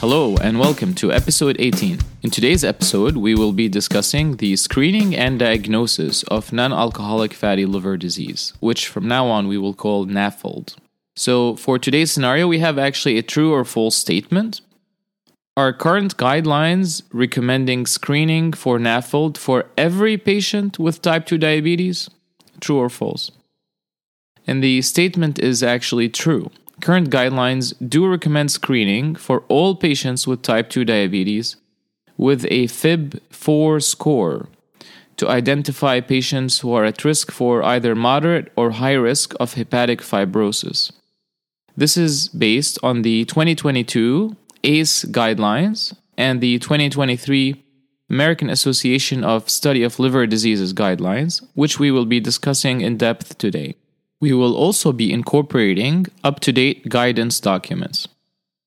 Hello, and welcome to episode 18. In today's episode, we will be discussing the screening and diagnosis of non alcoholic fatty liver disease, which from now on we will call NAFLD. So, for today's scenario, we have actually a true or false statement. Are current guidelines recommending screening for NAFLD for every patient with type 2 diabetes? True or false? And the statement is actually true current guidelines do recommend screening for all patients with type 2 diabetes with a FIB4 score to identify patients who are at risk for either moderate or high risk of hepatic fibrosis. This is based on the 2022 ACE guidelines and the 2023 American Association of Study of Liver Diseases guidelines, which we will be discussing in depth today. We will also be incorporating up to date guidance documents.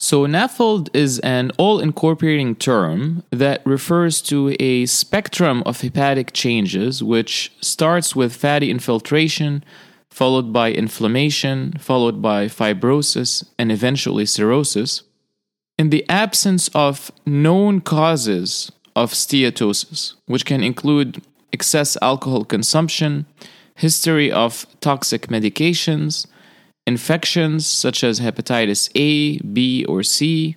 So, NAFLD is an all incorporating term that refers to a spectrum of hepatic changes, which starts with fatty infiltration, followed by inflammation, followed by fibrosis, and eventually cirrhosis, in the absence of known causes of steatosis, which can include excess alcohol consumption, history of toxic medications, infections such as hepatitis A, B, or C,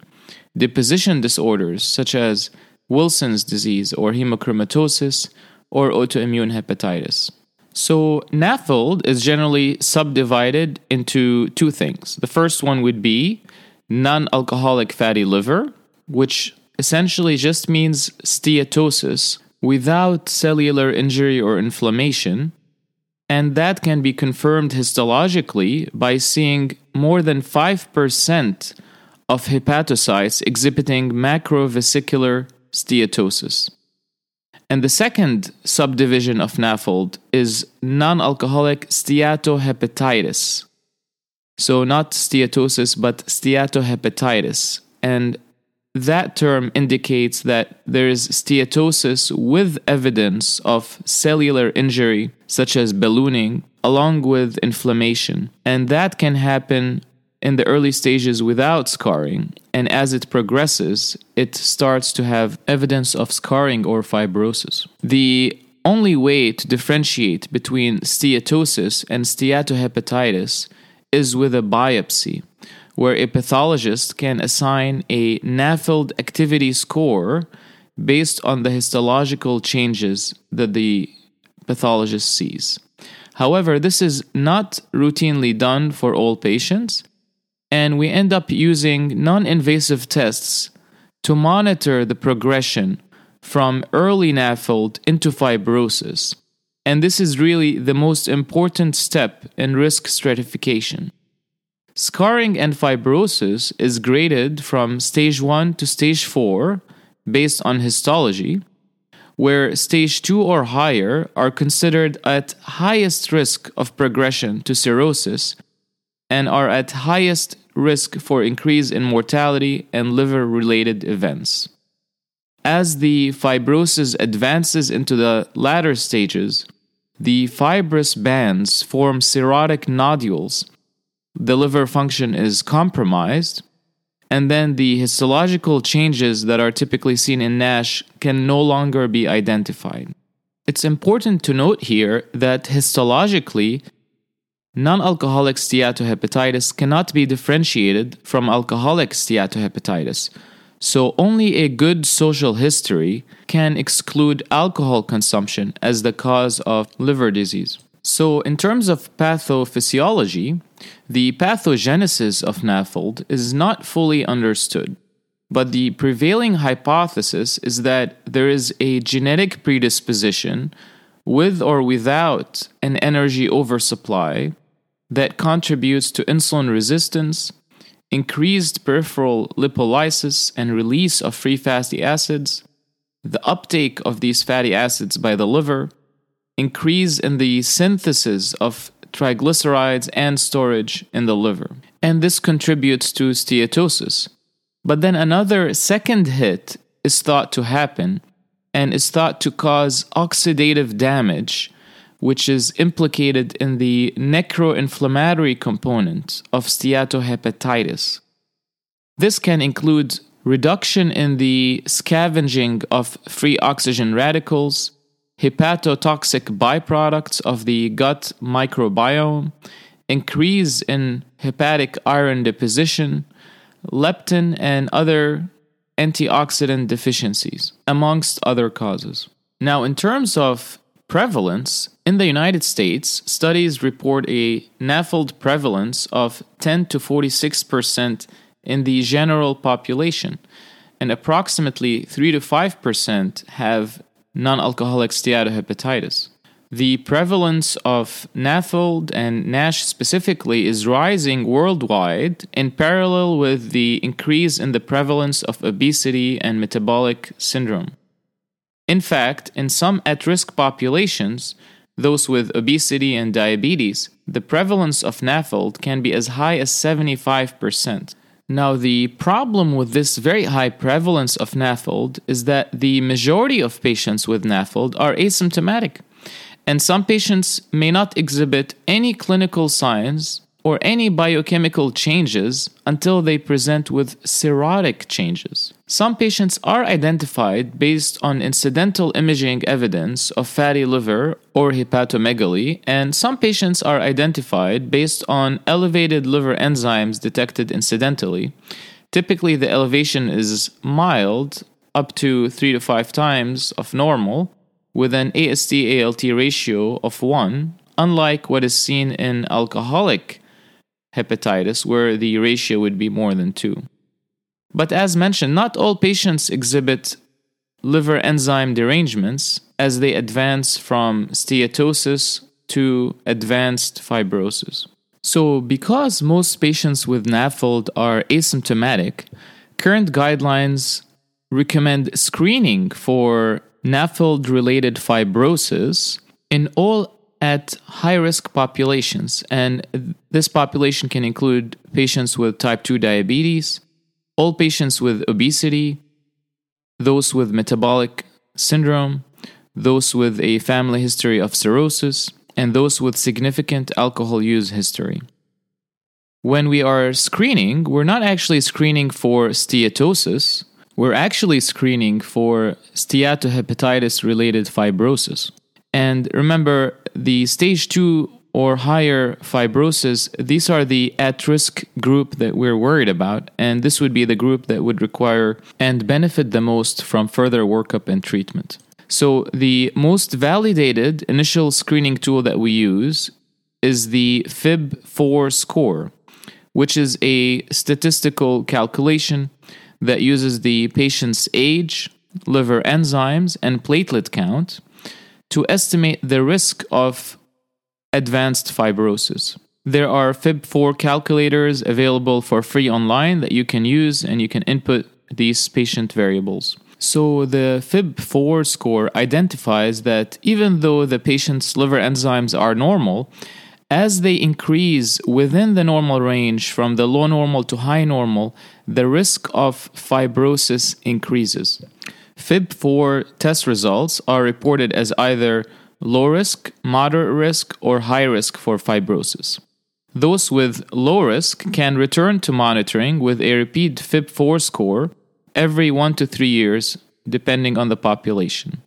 deposition disorders such as Wilson's disease or hemochromatosis or autoimmune hepatitis. So, NAFLD is generally subdivided into two things. The first one would be non alcoholic fatty liver, which essentially just means steatosis without cellular injury or inflammation, and that can be confirmed histologically by seeing more than 5% of hepatocytes exhibiting macrovesicular steatosis. And the second subdivision of NAFLD is non alcoholic steatohepatitis. So, not steatosis, but steatohepatitis. And that term indicates that there is steatosis with evidence of cellular injury, such as ballooning, along with inflammation. And that can happen in the early stages without scarring. And as it progresses, it starts to have evidence of scarring or fibrosis. The only way to differentiate between steatosis and steatohepatitis is with a biopsy where a pathologist can assign a NAFLD activity score based on the histological changes that the pathologist sees. However, this is not routinely done for all patients, and we end up using non invasive tests to monitor the progression from early NAFLD into fibrosis. And this is really the most important step in risk stratification. Scarring and fibrosis is graded from stage 1 to stage 4 based on histology, where stage 2 or higher are considered at highest risk of progression to cirrhosis and are at highest risk for increase in mortality and liver related events. As the fibrosis advances into the latter stages, the fibrous bands form cirrhotic nodules the liver function is compromised, and then the histological changes that are typically seen in NASH can no longer be identified. It's important to note here that histologically, non alcoholic steatohepatitis cannot be differentiated from alcoholic steatohepatitis, so only a good social history can exclude alcohol consumption as the cause of liver disease. So, in terms of pathophysiology, the pathogenesis of NAFLD is not fully understood, but the prevailing hypothesis is that there is a genetic predisposition with or without an energy oversupply that contributes to insulin resistance, increased peripheral lipolysis and release of free fatty acids, the uptake of these fatty acids by the liver, increase in the synthesis of triglycerides and storage in the liver. And this contributes to steatosis. But then another second hit is thought to happen and is thought to cause oxidative damage, which is implicated in the necroinflammatory component of steatohepatitis. This can include reduction in the scavenging of free oxygen radicals, hepatotoxic byproducts of the gut microbiome, increase in hepatic iron deposition, leptin, and other antioxidant deficiencies, amongst other causes. Now, in terms of prevalence, in the United States, studies report a NAFLD prevalence of 10 to 46% in the general population, and approximately 3 to 5% have non alcoholic steatohepatitis. The prevalence of NAFLD and NASH specifically is rising worldwide in parallel with the increase in the prevalence of obesity and metabolic syndrome. In fact, in some at risk populations, those with obesity and diabetes, the prevalence of NAFLD can be as high as 75%. Now, the problem with this very high prevalence of NAFLD is that the majority of patients with NAFLD are asymptomatic and some patients may not exhibit any clinical signs or any biochemical changes until they present with cirrhotic changes. Some patients are identified based on incidental imaging evidence of fatty liver or hepatomegaly, and some patients are identified based on elevated liver enzymes detected incidentally. Typically, the elevation is mild, up to 3 to 5 times of normal, with an AST ALT ratio of 1, unlike what is seen in alcoholic hepatitis, where the ratio would be more than 2. But as mentioned, not all patients exhibit liver enzyme derangements as they advance from steatosis to advanced fibrosis. So, because most patients with NAFLD are asymptomatic, current guidelines recommend screening for NAFLD related fibrosis in all at high risk populations. And this population can include patients with type 2 diabetes, all patients with obesity, those with metabolic syndrome, those with a family history of cirrhosis, and those with significant alcohol use history. When we are screening, we're not actually screening for steatosis, we're actually screening for steatohepatitis related fibrosis. And remember, the stage two or higher fibrosis, these are the at risk group that we're worried about. And this would be the group that would require and benefit the most from further workup and treatment. So, the most validated initial screening tool that we use is the FIB4 score, which is a statistical calculation that uses the patient's age, liver enzymes, and platelet count to estimate the risk of advanced fibrosis. There are FIB4 calculators available for free online that you can use and you can input these patient variables. So, the FIB4 score identifies that even though the patient's liver enzymes are normal, as they increase within the normal range from the low normal to high normal, the risk of fibrosis increases. FIB4 test results are reported as either low risk, moderate risk, or high risk for fibrosis. Those with low risk can return to monitoring with a repeat FIB4 score every one to three years, depending on the population.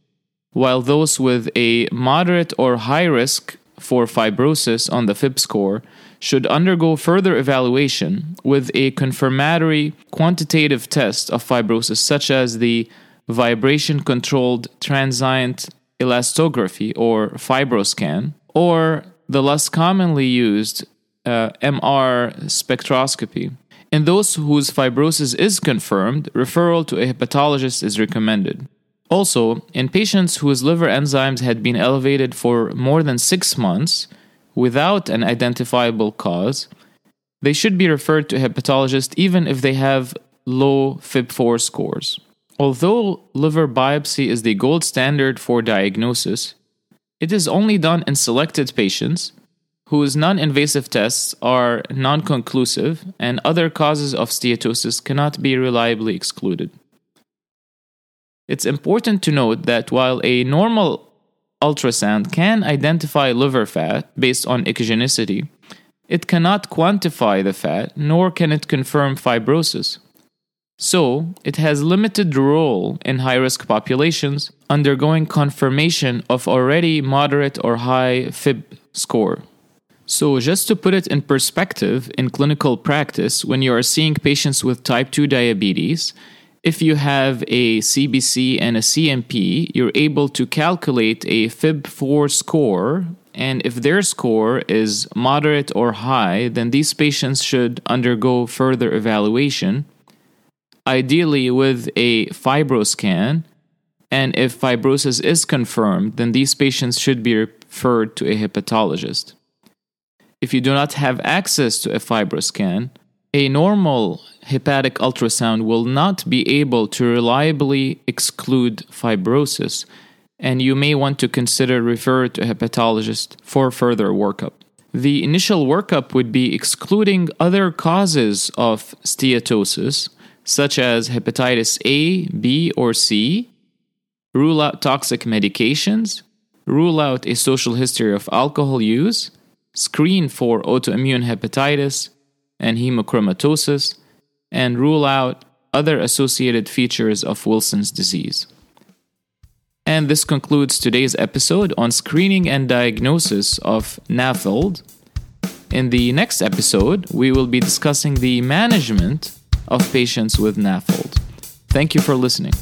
While those with a moderate or high risk for fibrosis on the FIB score should undergo further evaluation with a confirmatory quantitative test of fibrosis, such as the vibration controlled transient elastography or fibroscan, or the less commonly used uh, MR spectroscopy. In those whose fibrosis is confirmed, referral to a hepatologist is recommended. Also, in patients whose liver enzymes had been elevated for more than six months without an identifiable cause, they should be referred to a hepatologist even if they have low FIB4 scores. Although liver biopsy is the gold standard for diagnosis, it is only done in selected patients whose non invasive tests are non conclusive and other causes of steatosis cannot be reliably excluded. It's important to note that while a normal ultrasound can identify liver fat based on echogenicity, it cannot quantify the fat nor can it confirm fibrosis. So, it has limited role in high-risk populations undergoing confirmation of already moderate or high FIB score. So, just to put it in perspective, in clinical practice, when you are seeing patients with type 2 diabetes, if you have a CBC and a CMP, you're able to calculate a FIB4 score. And if their score is moderate or high, then these patients should undergo further evaluation, ideally with a fibroscan. And if fibrosis is confirmed, then these patients should be referred to a hepatologist. If you do not have access to a fibroscan, a normal hepatic ultrasound will not be able to reliably exclude fibrosis, and you may want to consider refer to a hepatologist for further workup. The initial workup would be excluding other causes of steatosis, such as hepatitis A, B, or C, rule out toxic medications, rule out a social history of alcohol use, screen for autoimmune hepatitis, and hemochromatosis, and rule out other associated features of Wilson's disease. And this concludes today's episode on screening and diagnosis of NAFLD. In the next episode, we will be discussing the management of patients with NAFLD. Thank you for listening.